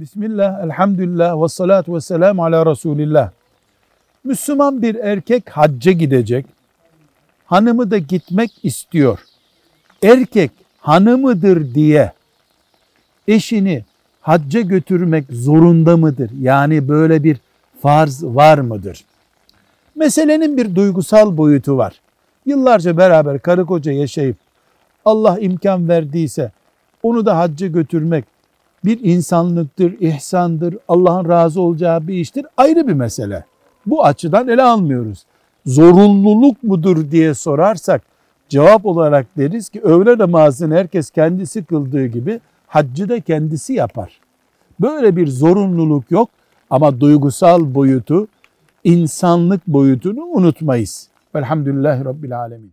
Bismillah, elhamdülillah, ve salatu ve selamu ala Resulillah. Müslüman bir erkek hacca gidecek. Hanımı da gitmek istiyor. Erkek hanımıdır diye eşini hacca götürmek zorunda mıdır? Yani böyle bir farz var mıdır? Meselenin bir duygusal boyutu var. Yıllarca beraber karı koca yaşayıp Allah imkan verdiyse onu da hacca götürmek bir insanlıktır, ihsandır, Allah'ın razı olacağı bir iştir. Ayrı bir mesele. Bu açıdan ele almıyoruz. Zorunluluk mudur diye sorarsak cevap olarak deriz ki öğle namazını herkes kendisi kıldığı gibi haccı da kendisi yapar. Böyle bir zorunluluk yok ama duygusal boyutu, insanlık boyutunu unutmayız. Velhamdülillahi Rabbil Alemin.